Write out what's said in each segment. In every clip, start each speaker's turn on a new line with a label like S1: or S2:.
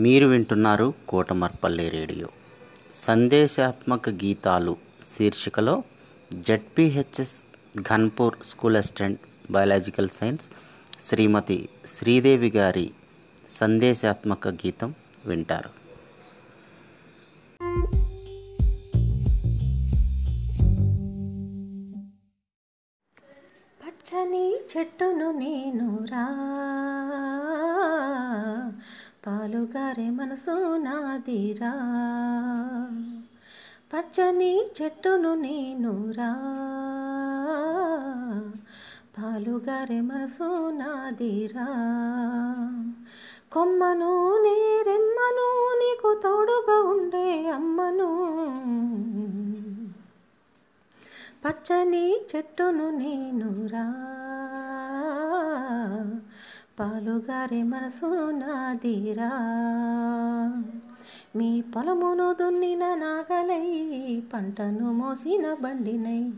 S1: మీరు వింటున్నారు కోటమర్పల్లి రేడియో. సందేశాత్మక గీతాలు శీర్షికలో Z P H S Ghanpur school assistant biological science Shrimati Sridevi గారి సందేశాత్మక గీతం వింటారు.
S2: పచ్చని చెట్టును నేను రా పాలుగారే మనసు నాదిరా పచ్చని చెట్టును నేనురా పాలుగారే మనసు నాదిరా కొమ్మను నేరెమ్మను నీకు తోడుగా ఉండే అమ్మను. పచ్చని చెట్టును నేనురా పాలుగారే మనసు నాదిరా. మీ పొలమును దున్నిన నాగలై పంటను మోసిన బండినై.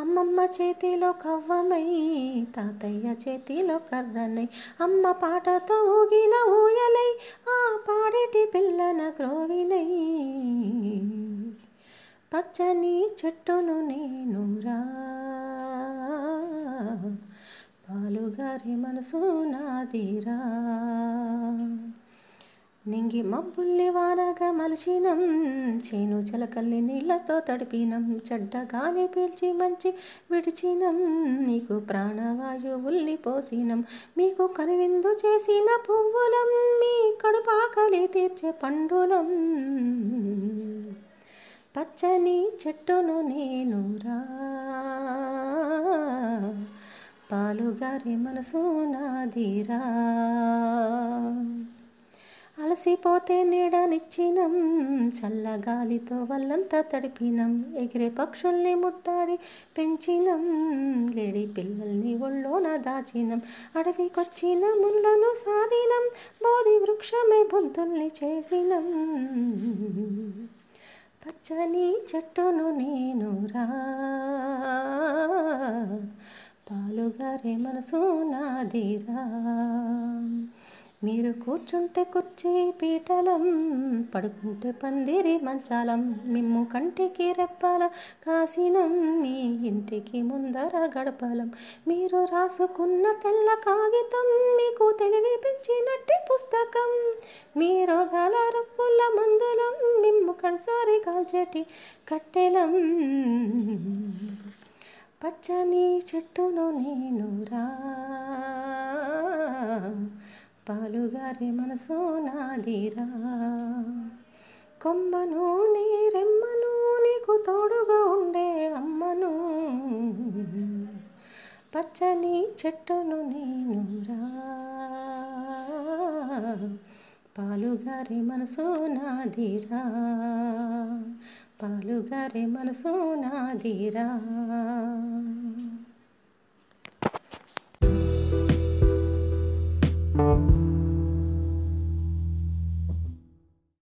S2: అమ్మమ్మ చేతిలో కవ్వమై తాతయ్య చేతిలో కర్రనై. అమ్మ పాటతో ఊగిన ఊయలై ఆ పాడేటి పిల్లన గ్రోవినై. పచ్చని చెట్టును నేనురా పాలుగారి మనసు నాదిరా. నింగి మబ్బుల్ని వానగా మలచినం చేను చిలకల్ని నీళ్ళతో తడిపినం చెడ్డగాని పీల్చి మంచి విడిచినం నీకు ప్రాణవాయువుల్ని పోసినం మీకు కనువిందు చేసిన పువ్వులం మీ కడుపాకలి తీర్చే పండులం. పచ్చని చెట్టును నేను రా పాలుగారి మనసు నాదిరా. అలసిపోతే నీడనిచ్చినం చల్లగాలితో వల్లంతా తడిపినం ఎగిరే పక్షుల్ని ముద్దాడి పెంచినం లేడి పిల్లల్ని ఒళ్ళోన దాచినం అడవికొచ్చిన ముళ్ళను సాధినం బోధి వృక్షమే బొంతుల్ని చేసినం. పచ్చని చెట్టును నేను రా. పాలుగారే మనసు నాదిరా. మీరు కూర్చుంటే కుర్చీ పీటలం పడుకుంటే పందిరి మంచాలం. మిమ్ము కంటికి రెప్పాల కాసినం మీ ఇంటికి ముందర గడపలం. మీరు రాసుకున్న తెల్ల కాగితం మీకు తెలివి పెంచినట్టి పుస్తకం. మీరు రోగాల రప్పుల మందులం మిమ్ము కడసారి కాల్చేటి కట్టెలం. పచ్చని చెట్టును నేను రా. పాలుగారి మనసు నాదిరా కొమ్మను నీ రెమ్మను నీకు తోడుగా ఉండే అమ్మను. పచ్చని చెట్టును నేను రా. పాలుగారి మనసు నాదిరా పాలుగారే మనసు నాదిరా.